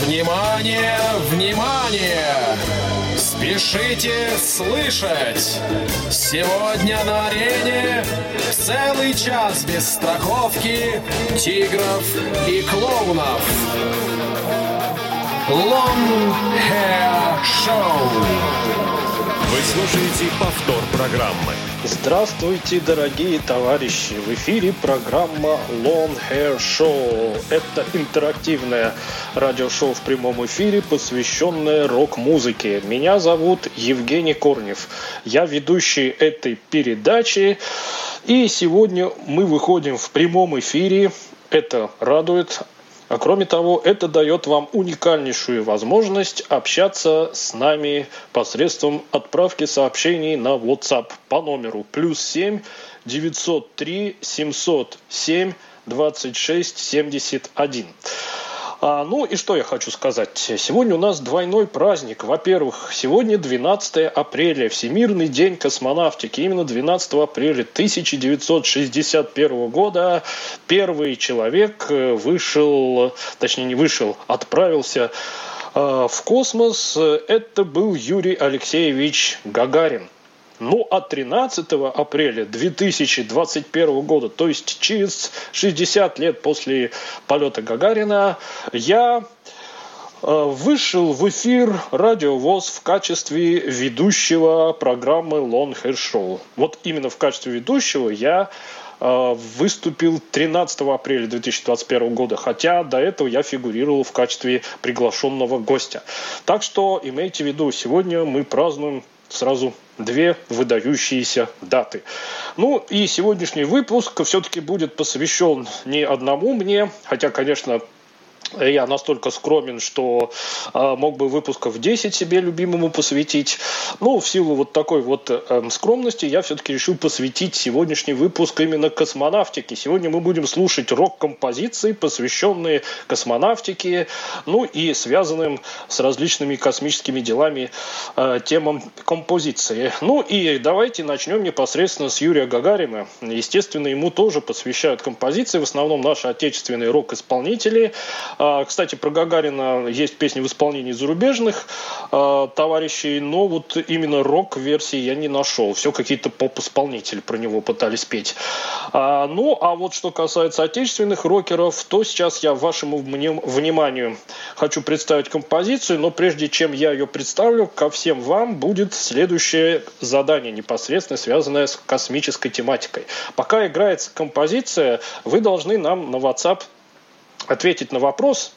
Внимание, внимание! Спешите слышать! Сегодня на арене целый час без страховки тигров и клоунов. Long Hair Show. Вы слушаете повтор программы. Здравствуйте, дорогие товарищи! В эфире программа Long Hair Show. Это интерактивное радиошоу в прямом эфире, посвященное рок-музыке. Меня зовут Евгений Корнев. Я ведущий этой передачи. И сегодня мы выходим в прямом эфире. Это радует. А кроме того, это дает вам уникальнейшую возможность общаться с нами посредством отправки сообщений на WhatsApp по номеру плюс 7 903 707 26 71. А, ну и что я хочу сказать. Сегодня у нас двойной праздник. Во-первых, сегодня 12 апреля, Всемирный день космонавтики. Именно 12 апреля 1961 года первый человек э, вышел, точнее не вышел, отправился э, в космос. Это был Юрий Алексеевич Гагарин. Ну, а 13 апреля 2021 года, то есть через 60 лет после полета Гагарина, я э, вышел в эфир Радио ВОЗ в качестве ведущего программы Long Hair Show. Вот именно в качестве ведущего я э, выступил 13 апреля 2021 года, хотя до этого я фигурировал в качестве приглашенного гостя. Так что имейте в виду, сегодня мы празднуем сразу две выдающиеся даты. Ну и сегодняшний выпуск все-таки будет посвящен не одному мне, хотя, конечно, я настолько скромен, что э, мог бы выпусков 10 себе любимому посвятить. Но в силу вот такой вот э, скромности я все-таки решил посвятить сегодняшний выпуск именно космонавтике. Сегодня мы будем слушать рок-композиции, посвященные космонавтике, ну и связанным с различными космическими делами э, темам композиции. Ну и давайте начнем непосредственно с Юрия Гагарина. Естественно, ему тоже посвящают композиции, в основном наши отечественные рок-исполнители – а, кстати, про Гагарина есть песни в исполнении зарубежных а, товарищей, но вот именно рок-версии я не нашел. Все какие-то поп-исполнители про него пытались петь. А, ну, а вот что касается отечественных рокеров, то сейчас я вашему вниманию хочу представить композицию, но прежде чем я ее представлю, ко всем вам будет следующее задание, непосредственно связанное с космической тематикой. Пока играется композиция, вы должны нам на WhatsApp ответить на вопрос,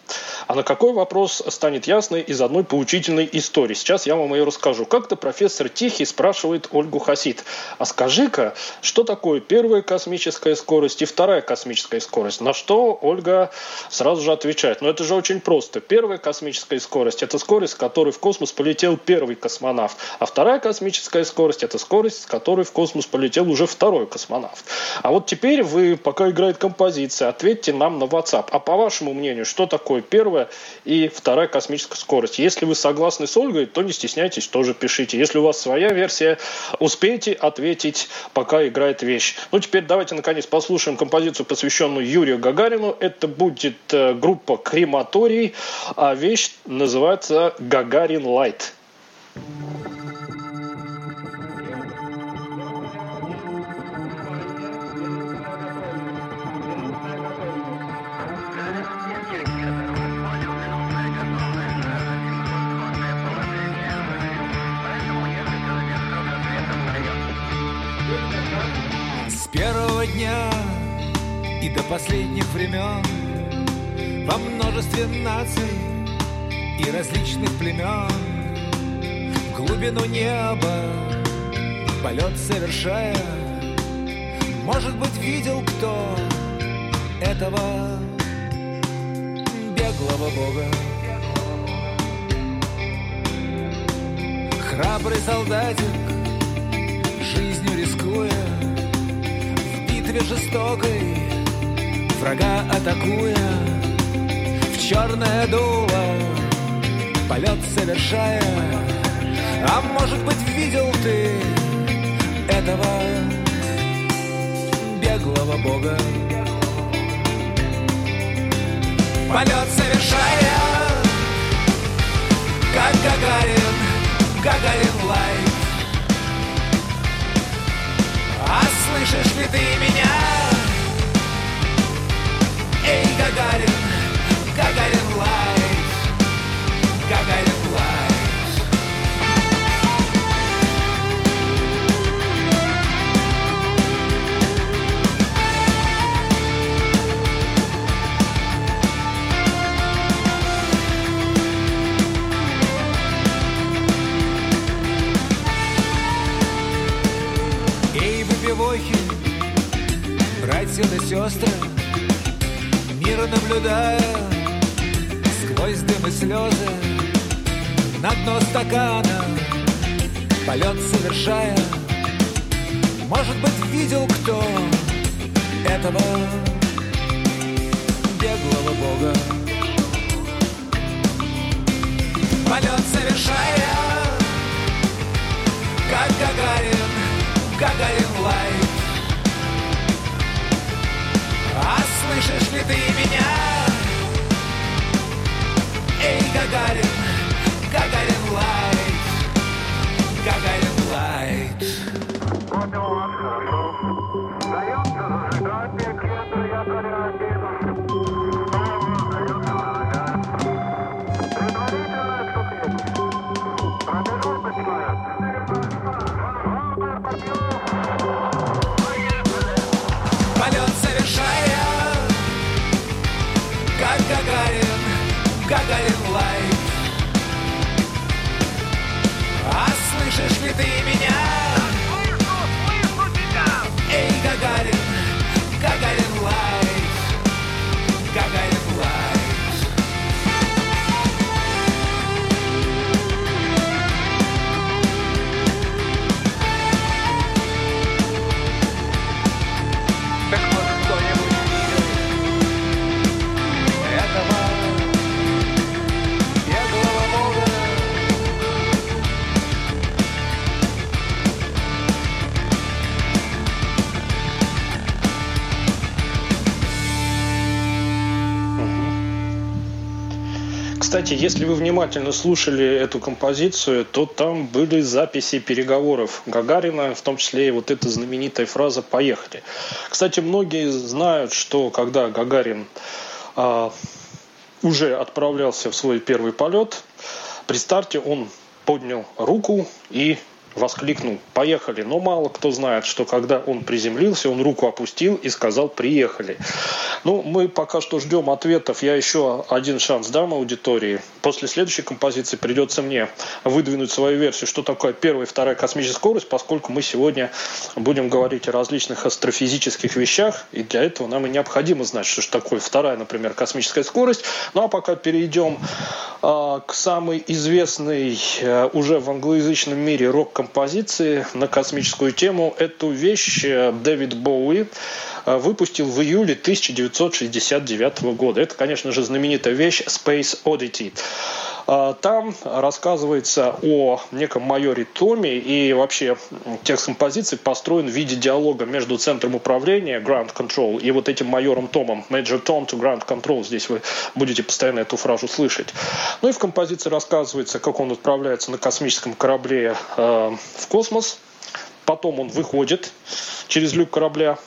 а на какой вопрос станет ясно из одной поучительной истории. Сейчас я вам ее расскажу. Как-то профессор Тихий спрашивает Ольгу Хасид, а скажи-ка, что такое первая космическая скорость и вторая космическая скорость? На что Ольга сразу же отвечает, ну это же очень просто. Первая космическая скорость – это скорость, с которой в космос полетел первый космонавт, а вторая космическая скорость – это скорость, с которой в космос полетел уже второй космонавт. А вот теперь вы, пока играет композиция, ответьте нам на WhatsApp. А по вашему мнению, что такое первая и вторая космическая скорость? Если вы согласны с Ольгой, то не стесняйтесь, тоже пишите. Если у вас своя версия, успейте ответить, пока играет вещь. Ну, теперь давайте, наконец, послушаем композицию, посвященную Юрию Гагарину. Это будет э, группа «Крематорий», а вещь называется «Гагарин Лайт». Последних времен Во множестве наций и различных племен. В глубину неба полет совершая Может быть, видел кто этого беглого бога. Храбрый солдатик, жизнью рискуя В битве жестокой Врага атакуя В черное дуло Полет совершая. А может быть видел ты Этого Беглого бога? Полет совершая Как Гагарин Гагарин лайт А слышишь ли ты меня? Эй, Гагарин, Гагарин лайт совершая Может быть, видел кто этого беглого бога. Полет совершая Как Гагарин, Гагарин лайт. А слышишь ли ты меня? Эй, Гагарин, Гагарин лайт Кстати, если вы внимательно слушали эту композицию, то там были записи переговоров Гагарина, в том числе и вот эта знаменитая фраза «Поехали». Кстати, многие знают, что когда Гагарин а, уже отправлялся в свой первый полет, при старте он поднял руку и воскликнул «Поехали!». Но мало кто знает, что когда он приземлился, он руку опустил и сказал «Приехали!». Ну, мы пока что ждем ответов. Я еще один шанс дам аудитории. После следующей композиции придется мне выдвинуть свою версию, что такое первая и вторая космическая скорость, поскольку мы сегодня будем говорить о различных астрофизических вещах, и для этого нам и необходимо знать, что же такое вторая, например, космическая скорость. Ну а пока перейдем а, к самой известной э, уже в англоязычном мире рок-композиции на космическую тему. Эту вещь э, Дэвид Боуи э, выпустил в июле 1969 года. Это, конечно же, знаменитая вещь Space Oddity. А, Там рассказывается о неком майоре Томи, и вообще текст композиции построен в виде диалога между центром управления Ground Control и вот этим майором Томом. Major Tom to Ground Control. Здесь вы будете постоянно эту фразу слышать. Ну и в композиции рассказывается, как он отправляется на космическом корабле э, в космос. Потом он выходит через люк корабля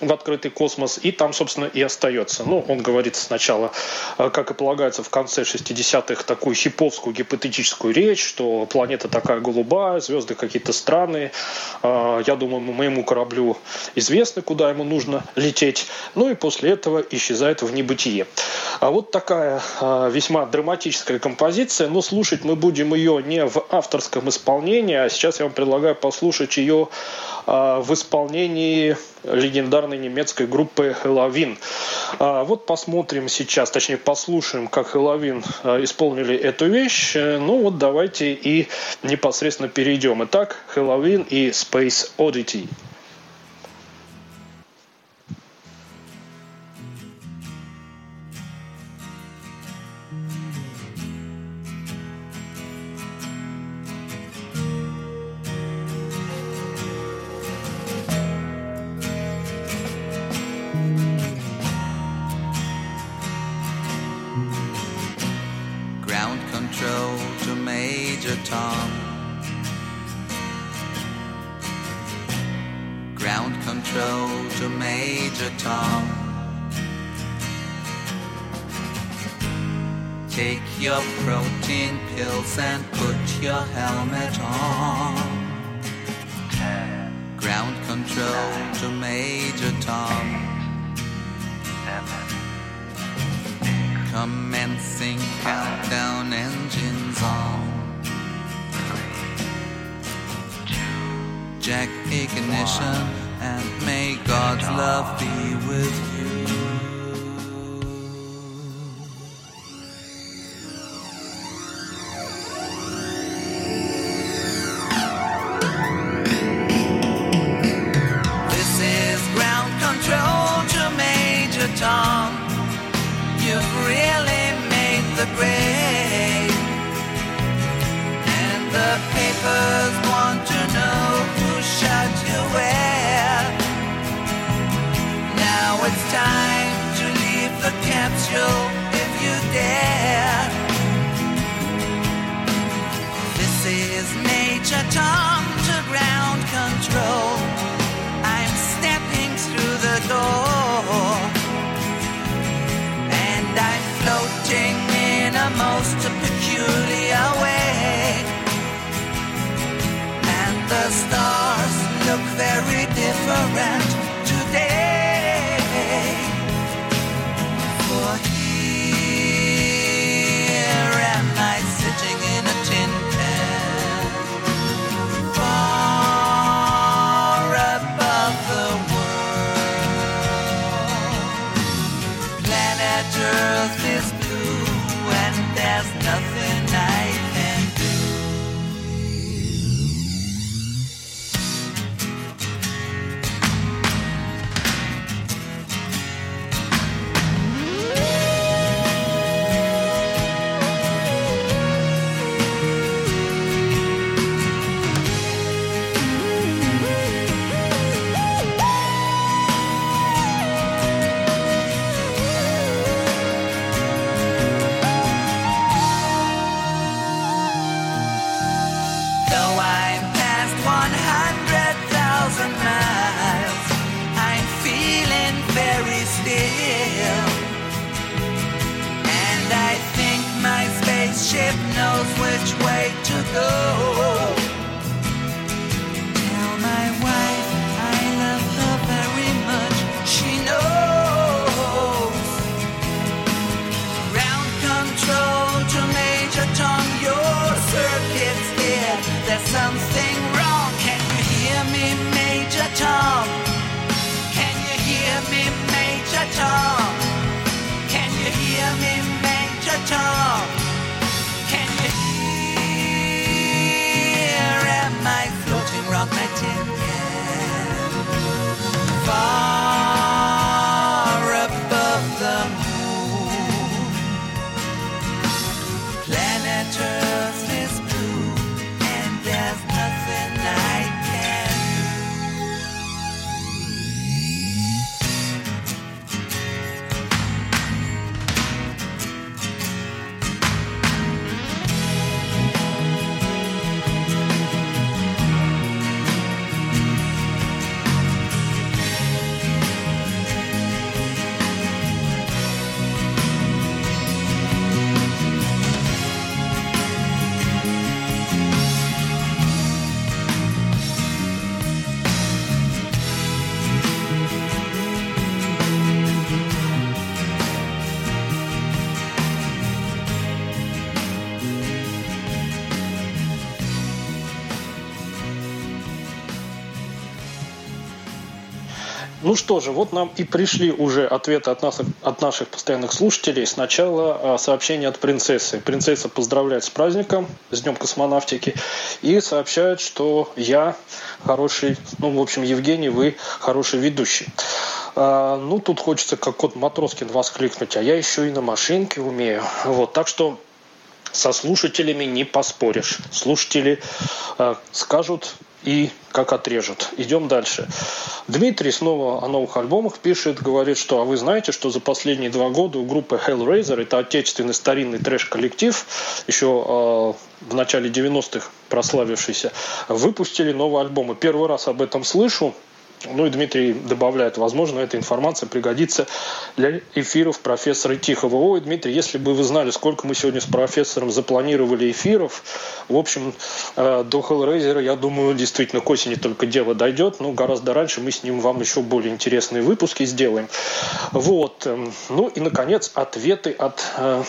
в открытый космос, и там, собственно, и остается. Ну, он говорит сначала, э, как и полагается в конце 60-х, такую хиповскую гипотетическую речь, что планета такая голубая, звезды какие-то странные. Э, Я думаю, моему кораблю известно, куда ему нужно лететь. Ну и после этого исчезает в небытие. А вот такая э, весьма драматическая композиция, но слушать мы будем ее не в авторском исполнении, а сейчас я вам предлагаю послушать ее э, в исполнении легендарной немецкой группы Хеловин. Вот посмотрим сейчас, точнее послушаем, как Хеловин исполнили эту вещь. Э, Ну вот давайте и непосредственно перейдем. Итак, Хеловин и Space Oddity. The papers want to know who shot you where. Now it's time to leave the capsule if you dare. This is Tom stars look very different spaceship knows which way to go. Ну что же, вот нам и пришли уже ответы от, нас, от наших постоянных слушателей. Сначала а, сообщение от принцессы. Принцесса поздравляет с праздником, с Днем космонавтики, и сообщает, что я хороший, ну, в общем, Евгений, вы хороший ведущий. А, ну, тут хочется, как кот Матроскин, воскликнуть, а я еще и на машинке умею. Вот, так что со слушателями не поспоришь. Слушатели э, скажут и как отрежут. Идем дальше. Дмитрий снова о новых альбомах пишет, говорит, что а вы знаете, что за последние два года у группы Hellraiser, это отечественный старинный трэш-коллектив, еще э, в начале 90-х прославившийся, выпустили новые альбомы. Первый раз об этом слышу, Ну и Дмитрий добавляет, возможно, эта информация пригодится для эфиров профессора Тихого. Ой, Дмитрий, если бы вы знали, сколько мы сегодня с профессором запланировали эфиров, в общем, э, до Hellraiser, я думаю, действительно к осени только дело дойдет, но гораздо раньше мы с ним вам еще более интересные выпуски сделаем. Вот. эм, Ну и, наконец, ответы от э,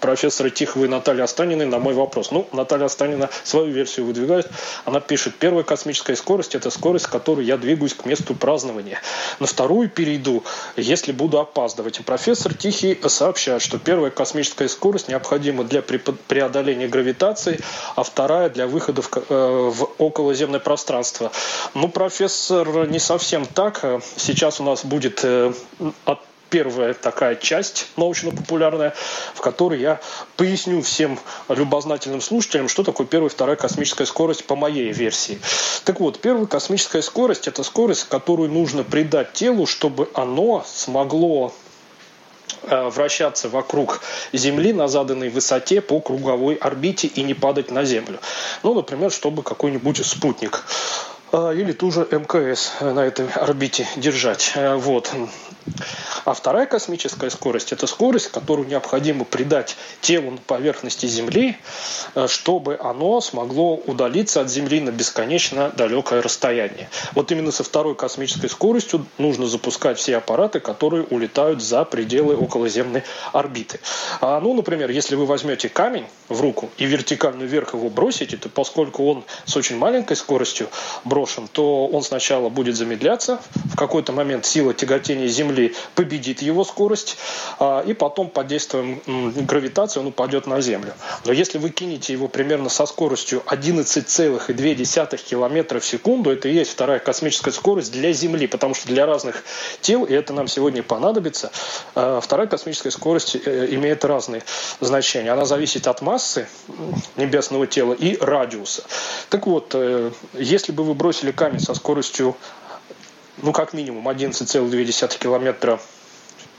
профессора Тихого и Натальи Останиной на мой вопрос. Ну, Наталья Останина свою версию выдвигает. Она пишет, первая космическая скорость – это скорость, с которой я двигаюсь к месту празднования. На вторую перейду, если буду опаздывать. Профессор Тихий сообщает, что первая космическая скорость необходима для преодоления гравитации, а вторая для выхода в, э, в околоземное пространство. Ну, профессор, не совсем так. Сейчас у нас будет э, от первая такая часть научно-популярная, в которой я поясню всем любознательным слушателям, что такое первая и вторая космическая скорость по моей версии. Так вот, первая космическая скорость – это скорость, которую нужно придать телу, чтобы оно смогло э, вращаться вокруг Земли на заданной высоте по круговой орбите и не падать на Землю. Ну, например, чтобы какой-нибудь спутник э, или ту же МКС на этой орбите держать. Э, Вот. А вторая космическая скорость – это скорость, которую необходимо придать телу на поверхности Земли, э, чтобы оно смогло удалиться от Земли на бесконечно далекое расстояние. Вот именно со второй космической скоростью нужно запускать все аппараты, которые улетают за пределы околоземной орбиты. А, ну, например, если вы возьмете камень в руку и вертикально вверх его бросите, то поскольку он с очень маленькой скоростью брошен, то он сначала будет замедляться, в какой-то момент сила тяготения Земли победит его скорость, а, и потом под действием гравитации он упадет на Землю. Но если вы кинете его примерно со скоростью 11,2 км в секунду, это и есть вторая космическая скорость для Земли, потому что для разных тел, и это нам сегодня понадобится, а, вторая космическая скорость э, имеет разные значения. Она зависит от массы небесного тела и радиуса. Так вот, э, если бы вы бросили камень со скоростью ну, как минимум 11,2 километра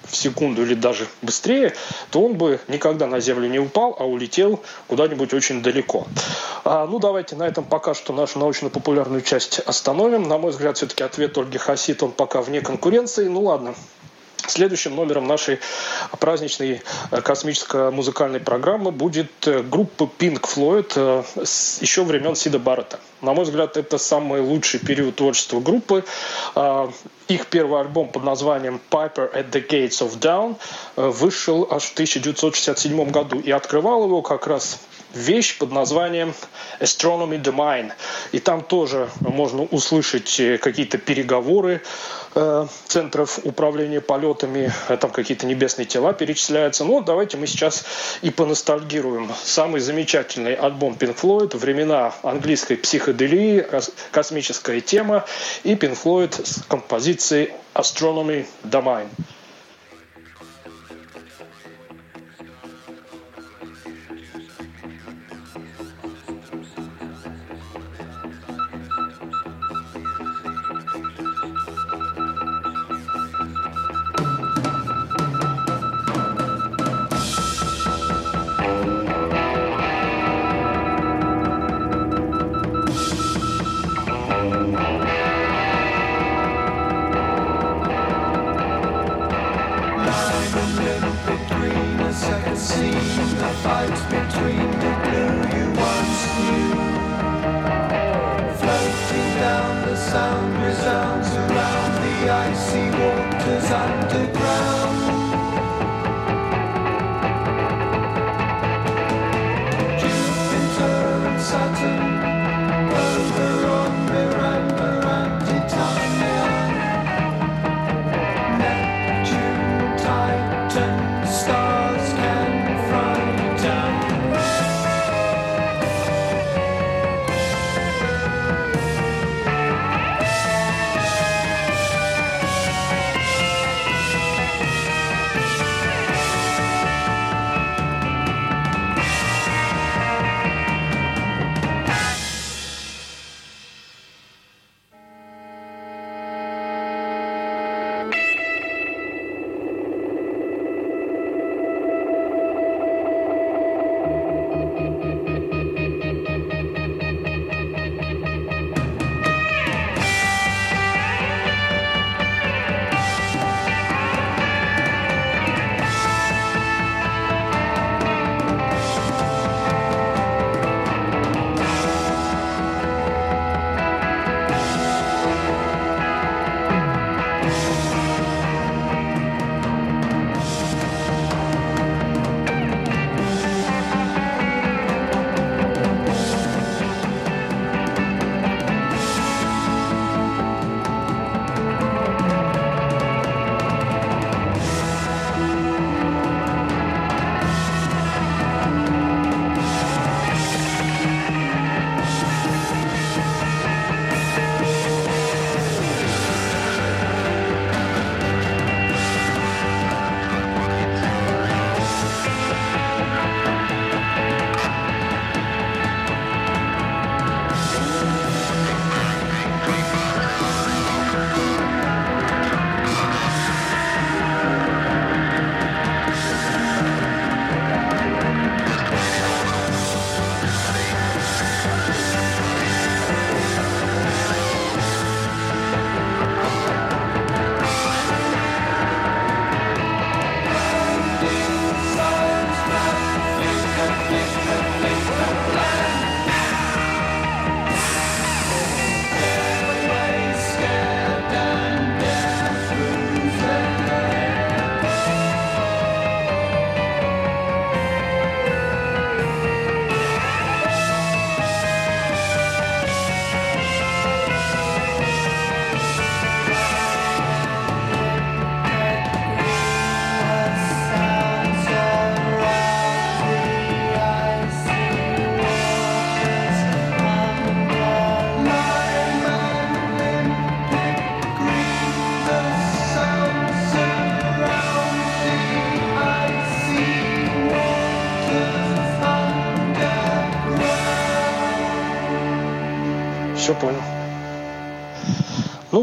в секунду или даже быстрее, то он бы никогда на Землю не упал, а улетел куда-нибудь очень далеко. А, ну, давайте на этом пока что нашу научно-популярную часть остановим. На мой взгляд, все-таки ответ Ольги Хасит, он пока вне конкуренции. Ну, ладно, Следующим номером нашей праздничной э, космическо-музыкальной программы будет э, группа Pink Floyd э, еще времен Сида Баррета. На мой взгляд, это самый лучший период творчества группы. А, Их первый альбом под названием Piper at the Gates of Dawn э, вышел аж в 1967 году. И открывал его как раз вещь под названием Astronomy Domain. И там тоже можно услышать э, какие-то переговоры э, центров управления полетами, э, там какие-то небесные тела перечисляются. Ну, давайте мы сейчас и поностальгируем. Самый замечательный альбом Pink Floyd, времена английской психоделии, кос- космическая тема, и Pink Floyd с композицией Astronomy Domain.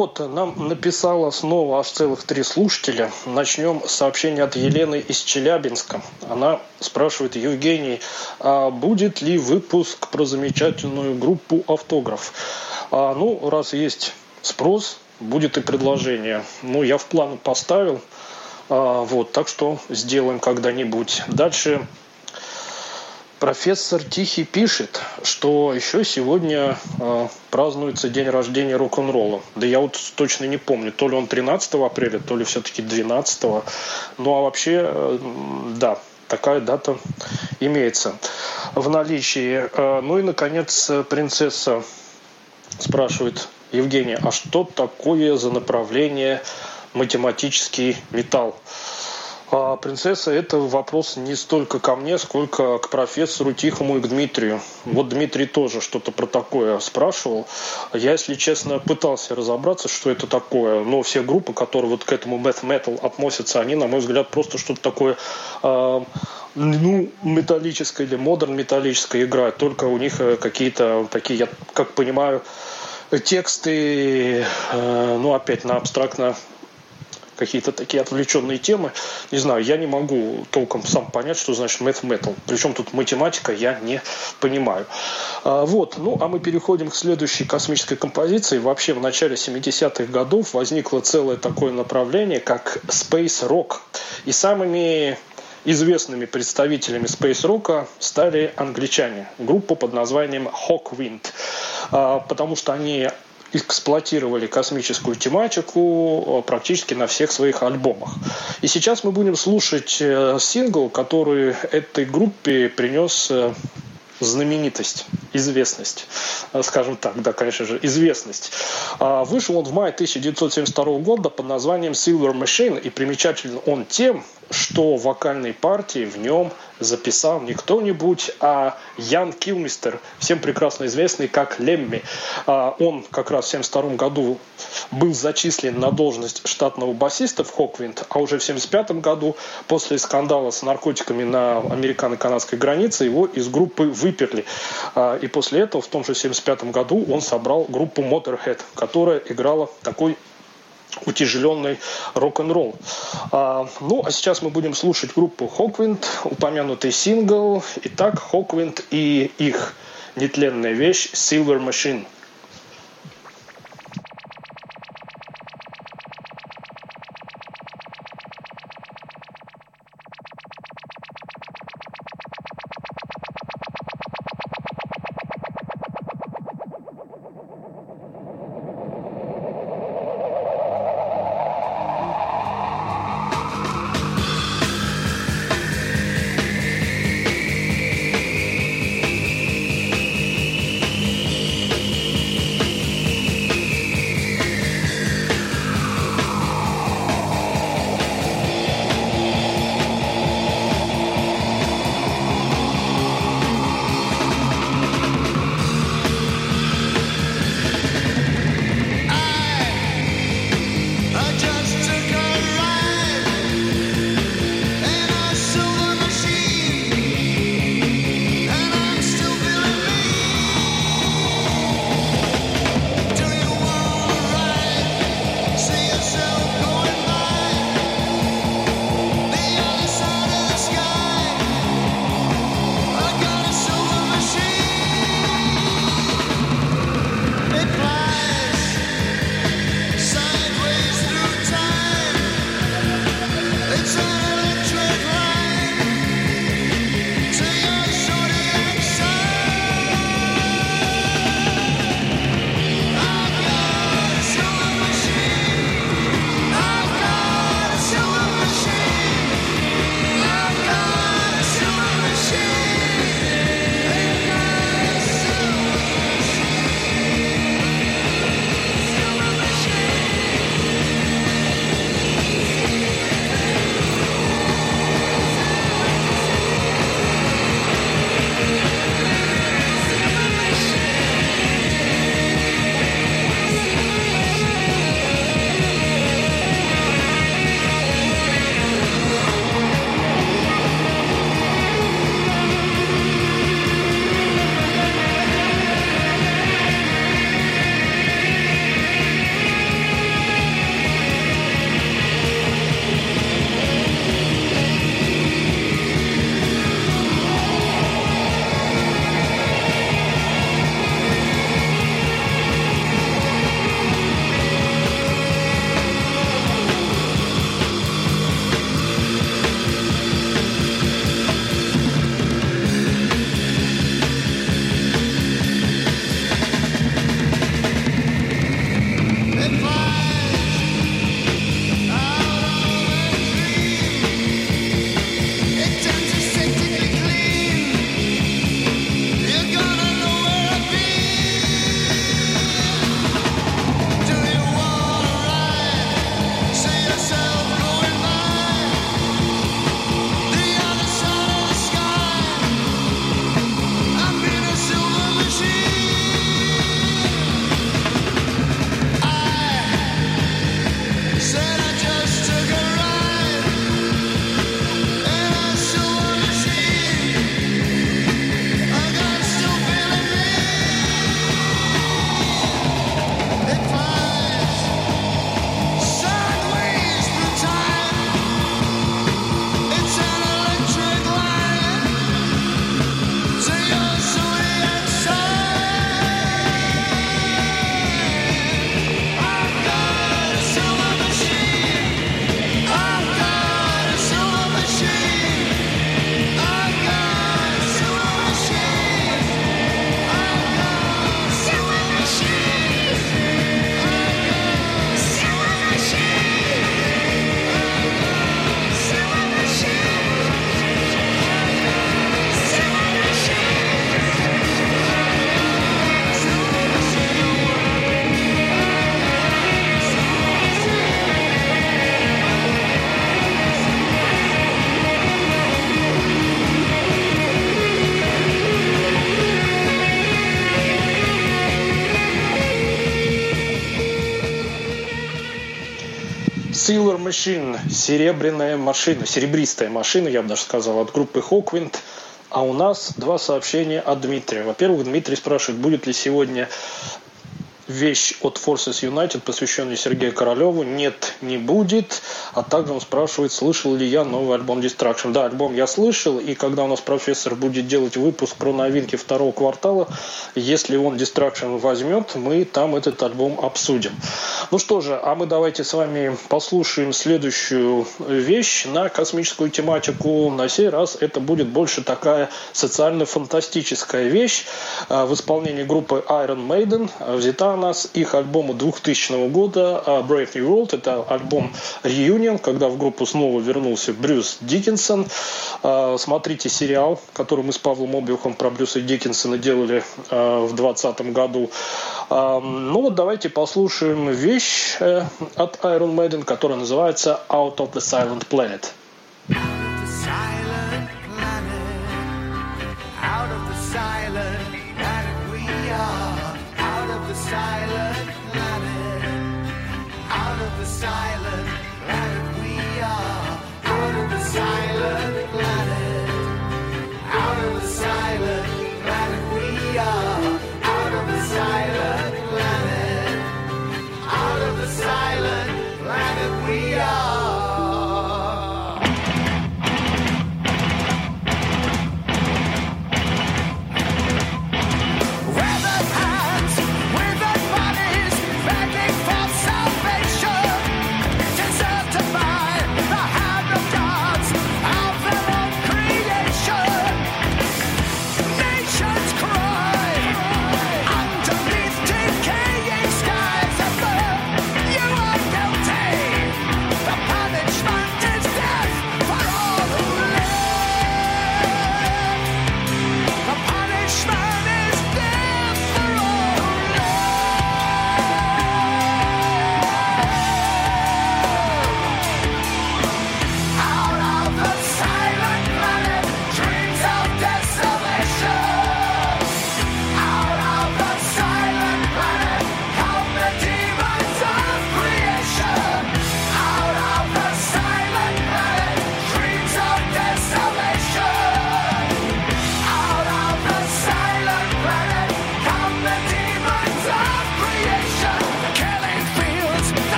Вот, нам написала снова аж целых три слушателя. Начнем с сообщения от Елены из Челябинска. Она спрашивает, Евгений, а будет ли выпуск про замечательную группу «Автограф»? А, ну, раз есть спрос, будет и предложение. Ну, я в план поставил. А, вот, так что сделаем когда-нибудь. Дальше Профессор Тихий пишет, что еще сегодня э, празднуется день рождения рок-н-ролла. Да я вот точно не помню, то ли он 13 апреля, то ли все-таки 12. Ну а вообще, э, да, такая дата имеется в наличии. Э, ну и, наконец, принцесса спрашивает Евгения, а что такое за направление математический металл? А принцесса – это вопрос не столько ко мне, сколько к профессору Тихому и к Дмитрию. Вот Дмитрий тоже что-то про такое спрашивал. Я, если честно, пытался разобраться, что это такое. Но все группы, которые вот к этому math metal относятся, они, на мой взгляд, просто что-то такое э, ну, металлическое или модерн металлическое играют. Только у них э, какие-то такие, я как понимаю, тексты, э, ну, опять на абстрактно какие-то такие отвлеченные темы. Не знаю, я не могу толком сам понять, что значит math metal. Причем тут математика, я не понимаю. А, вот, ну а мы переходим к следующей космической композиции. Вообще в начале 70-х годов возникло целое такое направление, как Space Rock. И самыми известными представителями Space Rock стали англичане. Группа под названием Hawkwind. А, потому что они эксплуатировали космическую тематику э, практически на всех своих альбомах. И сейчас мы будем слушать э, сингл, который этой группе принес э, знаменитость, известность, скажем так, да, конечно же, известность. А, вышел он в мае 1972 года под названием Silver Machine, и примечателен он тем, что вокальные партии в нем записал не кто-нибудь, а Ян Килмистер, всем прекрасно известный как Лемми. А, он как раз в 1972 году был зачислен на должность штатного басиста в Хоквинд, а уже в 1975 году после скандала с наркотиками на американо-канадской границе его из группы выперли. А, и после этого в том же 1975 году он собрал группу Motorhead, которая играла такой утяжеленный рок-н-ролл. А, ну, а сейчас мы будем слушать группу Хоквинд, упомянутый сингл. Итак, Хоквинд и их нетленная вещь Silver Machine. Серебряная машина, серебристая машина, я бы даже сказал, от группы Hawkwind. А у нас два сообщения от Дмитрия. Во-первых, Дмитрий спрашивает, будет ли сегодня вещь от Forces United, посвященная Сергею Королеву, нет, не будет. А также он спрашивает, слышал ли я новый альбом Distraction. Да, альбом я слышал, и когда у нас профессор будет делать выпуск про новинки второго квартала, если он Distraction возьмет, мы там этот альбом обсудим. Ну что же, а мы давайте с вами послушаем следующую вещь на космическую тематику. На сей раз это будет больше такая социально-фантастическая вещь а, в исполнении группы Iron Maiden. Взята нас их альбома 2000 года а, Brave New World. Это альбом Reunion, когда в группу снова вернулся Брюс Диккенсон. А, смотрите сериал, который мы с Павлом Обиухом про Брюса Диккенсона делали а, в 2020 году. Ну вот давайте послушаем вещь э, от Iron Maiden, которая называется Out of the Silent Planet. silent silent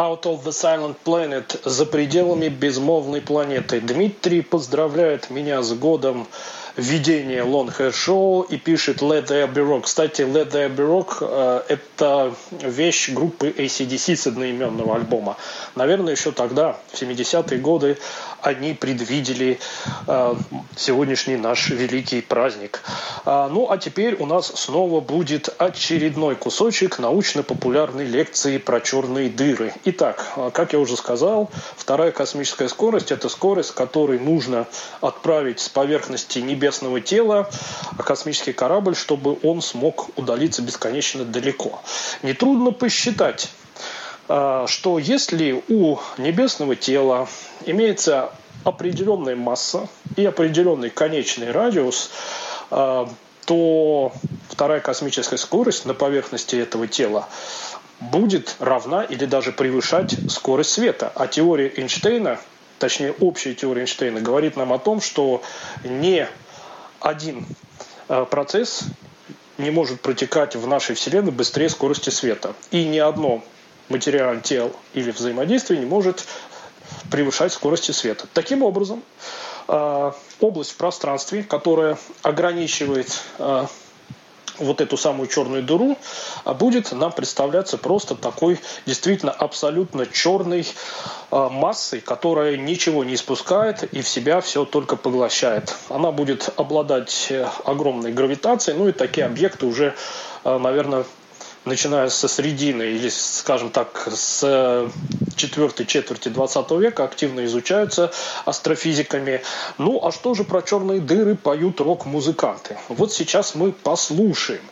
Out of the Silent Planet, за пределами безмолвной планеты. Дмитрий поздравляет меня с годом ведения Long Hair Show и пишет Let There Be Rock. Кстати, Let There Be Rock э, это вещь группы ACDC с одноименного альбома. Наверное, еще тогда, в 70-е годы, они предвидели э, сегодняшний наш великий праздник. А, ну, а теперь у нас снова будет очередной кусочек научно-популярной лекции про черные дыры. Итак, э, как я уже сказал, вторая космическая скорость – это скорость, которой нужно отправить с поверхности небесного тела космический корабль, чтобы он смог удалиться бесконечно далеко. Нетрудно посчитать, что если у небесного тела имеется определенная масса и определенный конечный радиус, а, то вторая космическая скорость на поверхности этого тела будет равна или даже превышать скорость света. А теория Эйнштейна, точнее общая теория Эйнштейна, говорит нам о том, что не один а, процесс не может протекать в нашей Вселенной быстрее скорости света. И ни одно материальное тело или взаимодействие не может превышать скорости света. Таким образом, э, область в пространстве, которая ограничивает э, вот эту самую черную дыру, а будет нам представляться просто такой действительно абсолютно черной э, массой, которая ничего не испускает и в себя все только поглощает. Она будет обладать огромной гравитацией, ну и такие объекты уже, наверное, начиная со средины или, скажем так, с э, четвертой четверти 20 века активно изучаются астрофизиками. Ну, а что же про черные дыры поют рок-музыканты? Вот сейчас мы послушаем.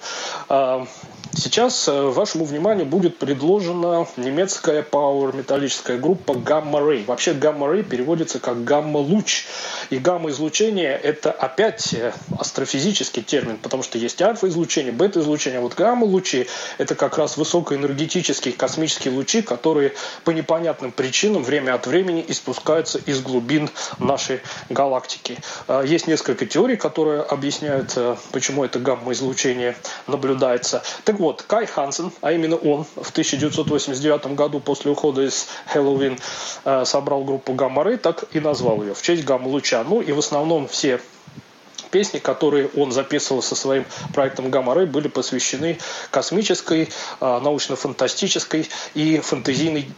А, Сейчас э, вашему вниманию будет предложена немецкая Power металлическая группа Gamma Ray. Вообще Gamma Ray переводится как гамма-луч. И гамма-излучение – это опять э, астрофизический термин, потому что есть альфа-излучение, бета-излучение. Вот гамма-лучи – это как раз высокоэнергетические космические лучи, которые по непонятным причинам время от времени испускаются из глубин нашей галактики. Э, есть несколько теорий, которые объясняют, почему это гамма-излучение наблюдается. Так вот, Кай Хансен, а именно он в 1989 году после ухода из Хэллоуин э, собрал группу Гамма Рэй, так и назвал ее в честь Гамма-луча. Ну и в основном все песни, которые он записывал со своим проектом Гамма Рэй, были посвящены космической, э, научно-фантастической и фэнтезийной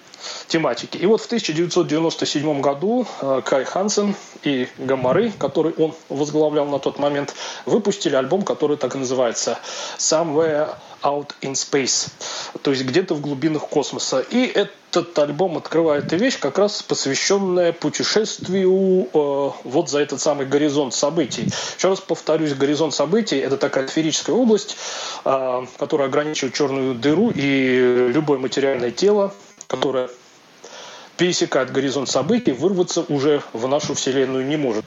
тематики. И вот в 1997 году э, Кай Хансен и Гамары, который он возглавлял на тот момент, выпустили альбом, который так и называется «Somewhere Out in Space», то есть где-то в глубинах космоса. И этот альбом открывает вещь, как раз посвященная путешествию э, вот за этот самый горизонт событий. Еще раз повторюсь, горизонт событий – это такая сферическая область, э, которая ограничивает черную дыру и любое материальное тело, которое пересекает горизонт событий, вырваться уже в нашу Вселенную не может.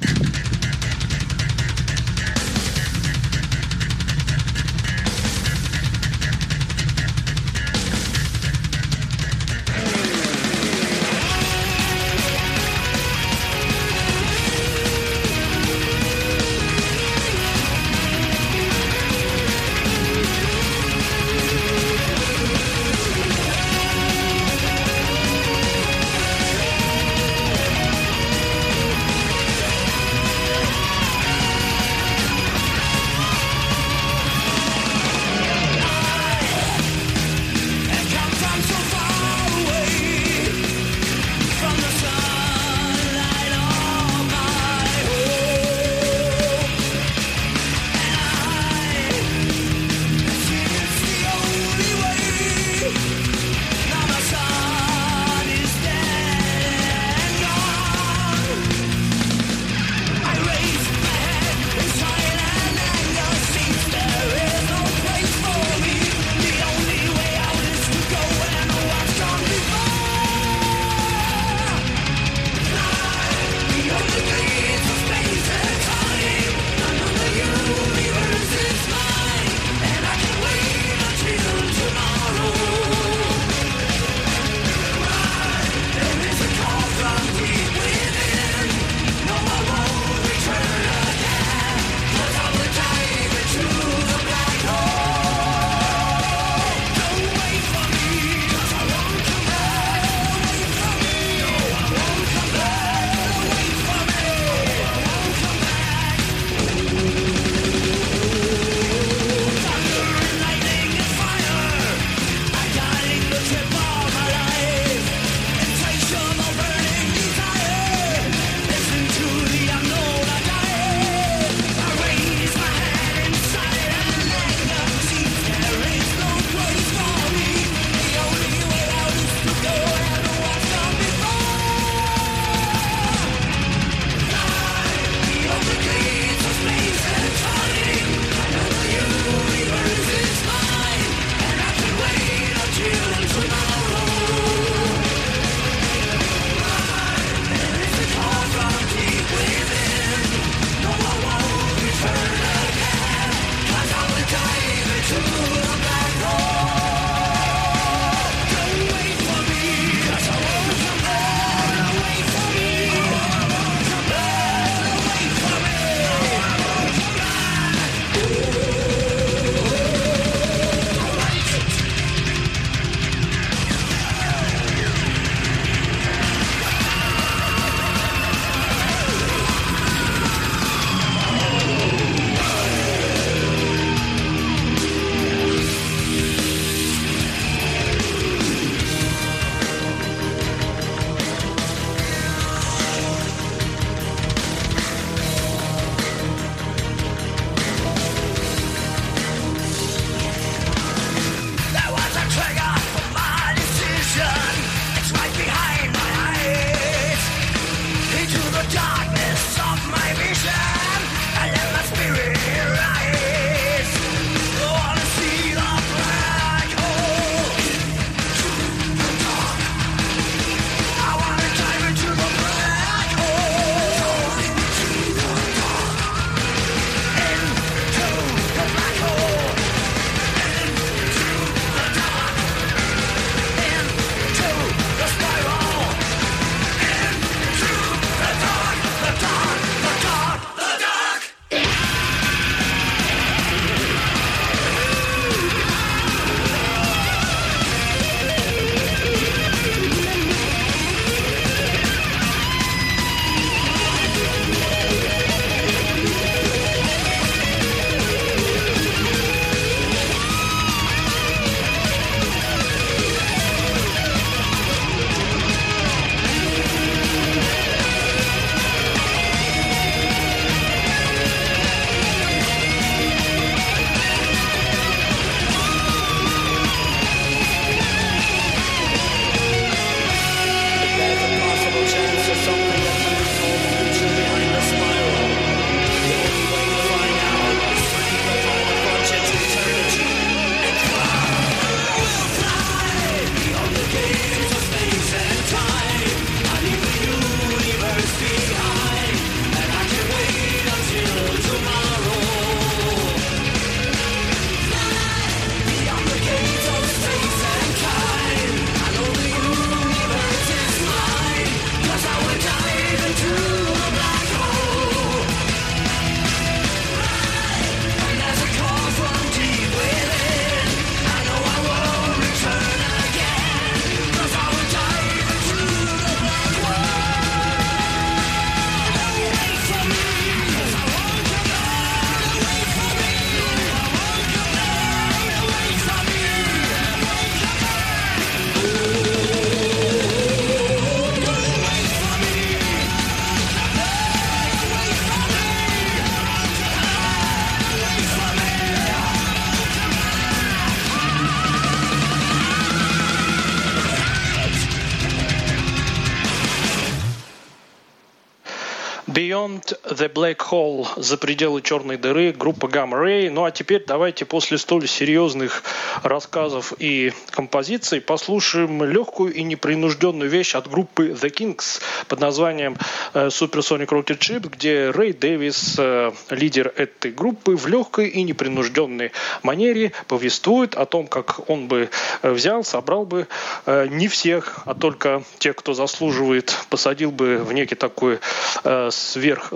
Beyond the Black Hole, за пределы черной дыры, группа Gamma Ray. Ну а теперь давайте после столь серьезных рассказов и композиций послушаем легкую и непринужденную вещь от группы The Kings под названием э, Supersonic Rocket Ship, где Рэй Дэвис, э, лидер этой группы, в легкой и непринужденной манере повествует о том, как он бы э, взял, собрал бы не всех, а только тех, кто заслуживает, посадил бы в некий такой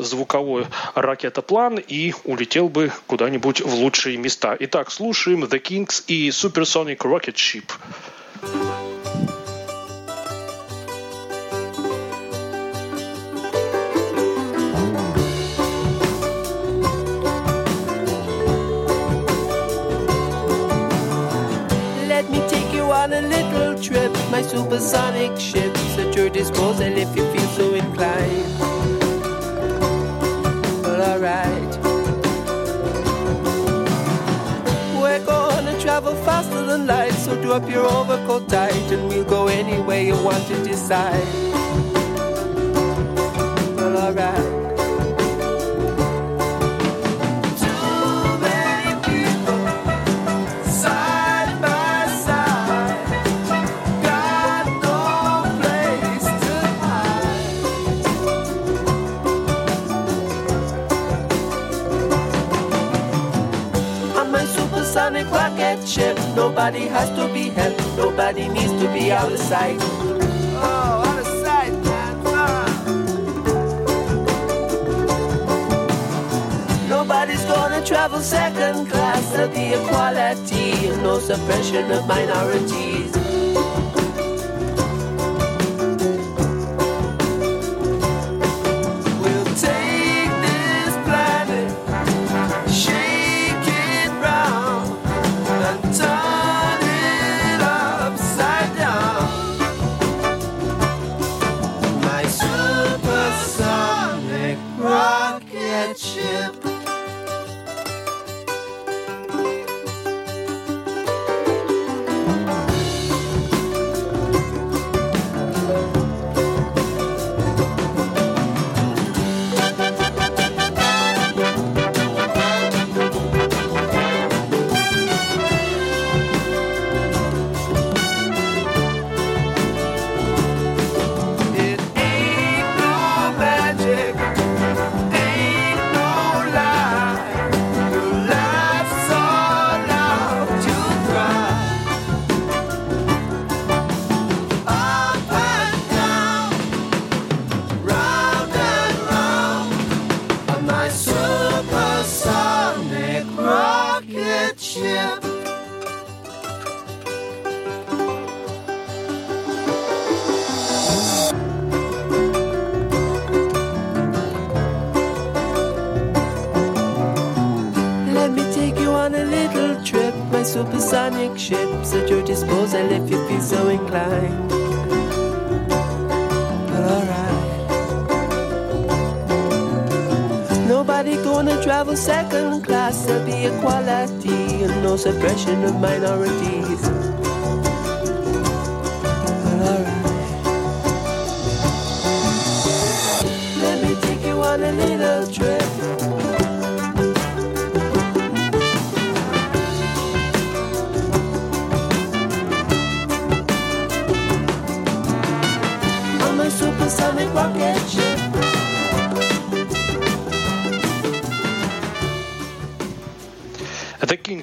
сверхзвуковой ракетоплан и улетел бы куда-нибудь в лучшие места. Итак, слушаем The Kings и Supersonic Rocket Ship. Let me take you on a little trip, my supersonic ship's at your disposal if you feel so inclined. Well, alright. We're gonna travel faster than light, so drop your overcoat tight, and we'll go anywhere you want to decide. Well, alright. Nobody has to be helped, nobody needs to be out of sight. Oh, out of sight, man. Ah. Nobody's gonna travel second class. There'll equality and no suppression of minorities. Supersonic ship's at your disposal if you feel so inclined. Well, alright. Nobody gonna travel second class. There'll be equality and no suppression of minorities.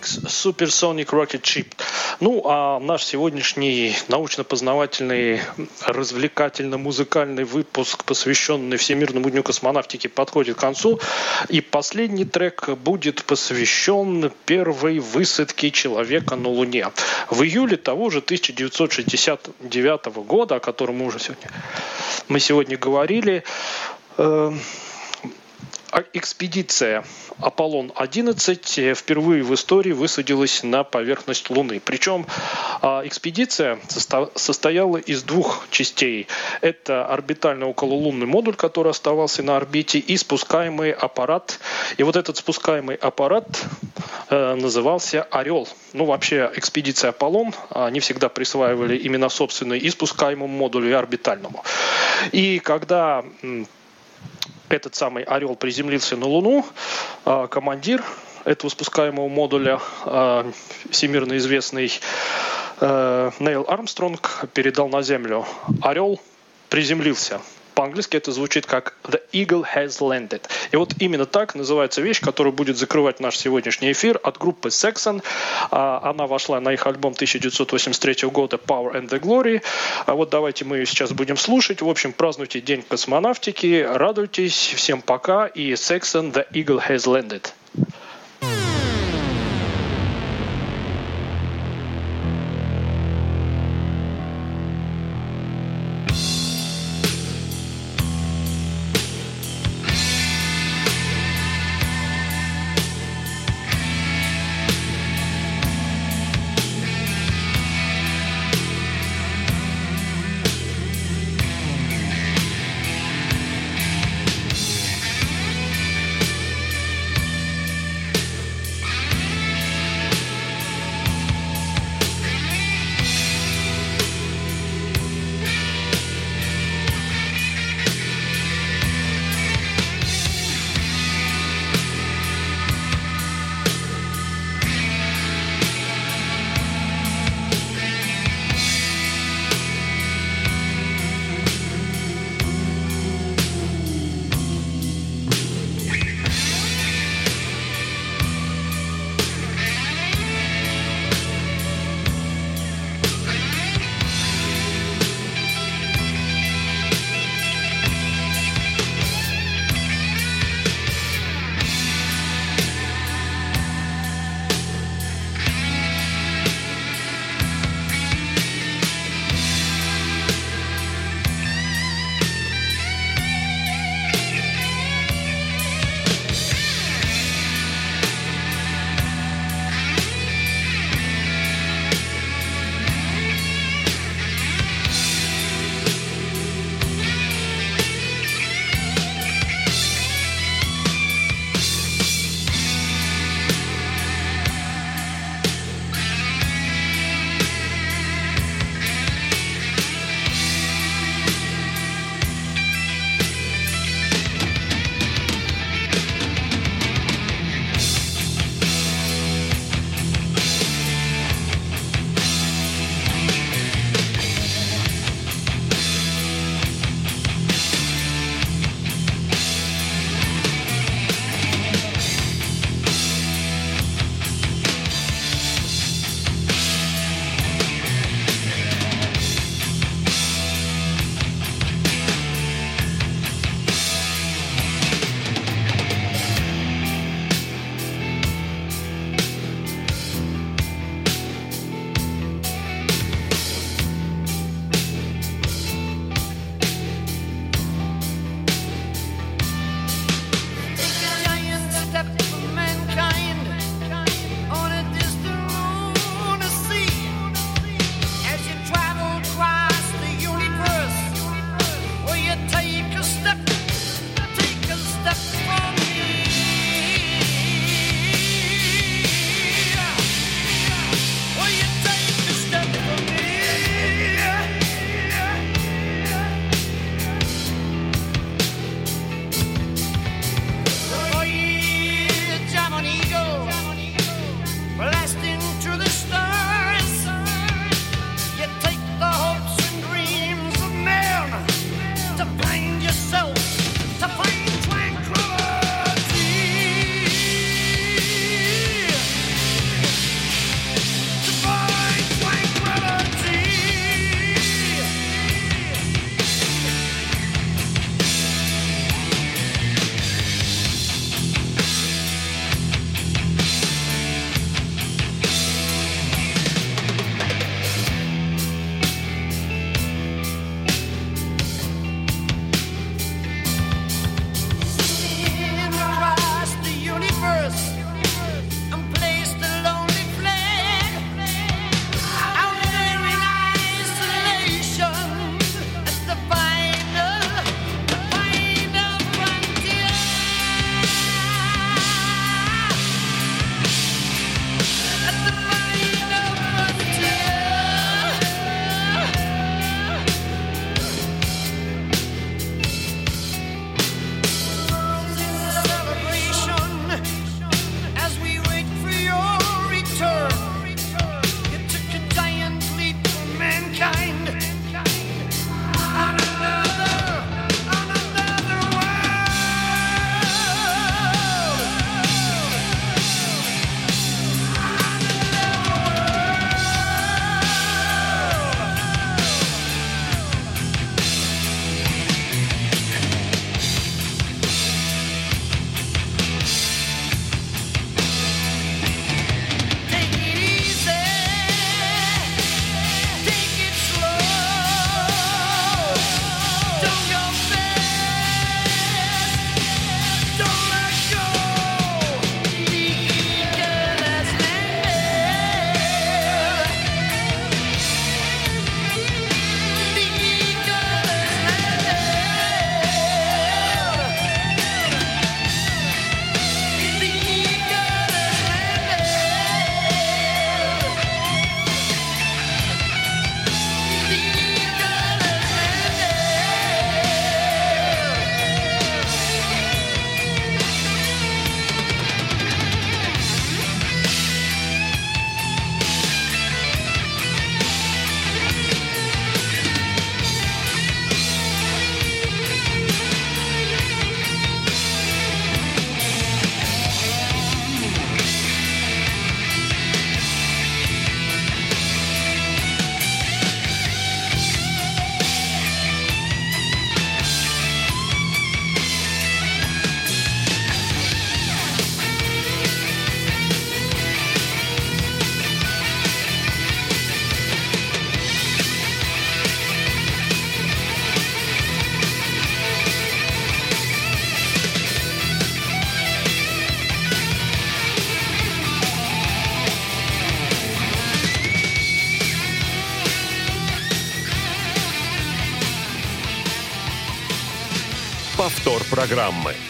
Kings Supersonic Rocket Ship. Ну, а наш сегодняшний научно-познавательный, развлекательно-музыкальный выпуск, посвященный Всемирному дню космонавтики, подходит к концу. И последний трек будет посвящен первой высадке человека на Луне. В июле того же 1969 года, о котором мы уже сегодня, мы сегодня говорили, э, экспедиция Аполлон-11 впервые в истории высадилась на поверхность Луны. Причем а, экспедиция состо- состояла из двух частей. Это орбитальный окололунный модуль, который оставался на орбите, и спускаемый аппарат. И вот этот спускаемый аппарат э, назывался «Орел». Ну, вообще, экспедиция «Аполлон», они всегда присваивали именно собственные и спускаемому модулю, и орбитальному. И когда этот самый «Орел» приземлился на Луну, а командир этого спускаемого модуля, а, всемирно известный э, Нейл Армстронг, передал на Землю. «Орел» приземлился. По-английски это звучит как «The Eagle has landed». И вот именно так называется вещь, которая будет закрывать наш сегодняшний эфир от группы Saxon. А, Она вошла на их альбом 1983 года «Power and the Glory». А вот давайте мы ее сейчас будем слушать. В общем, празднуйте День космонавтики, радуйтесь. Всем пока. И Saxon «The Eagle has landed». Программы.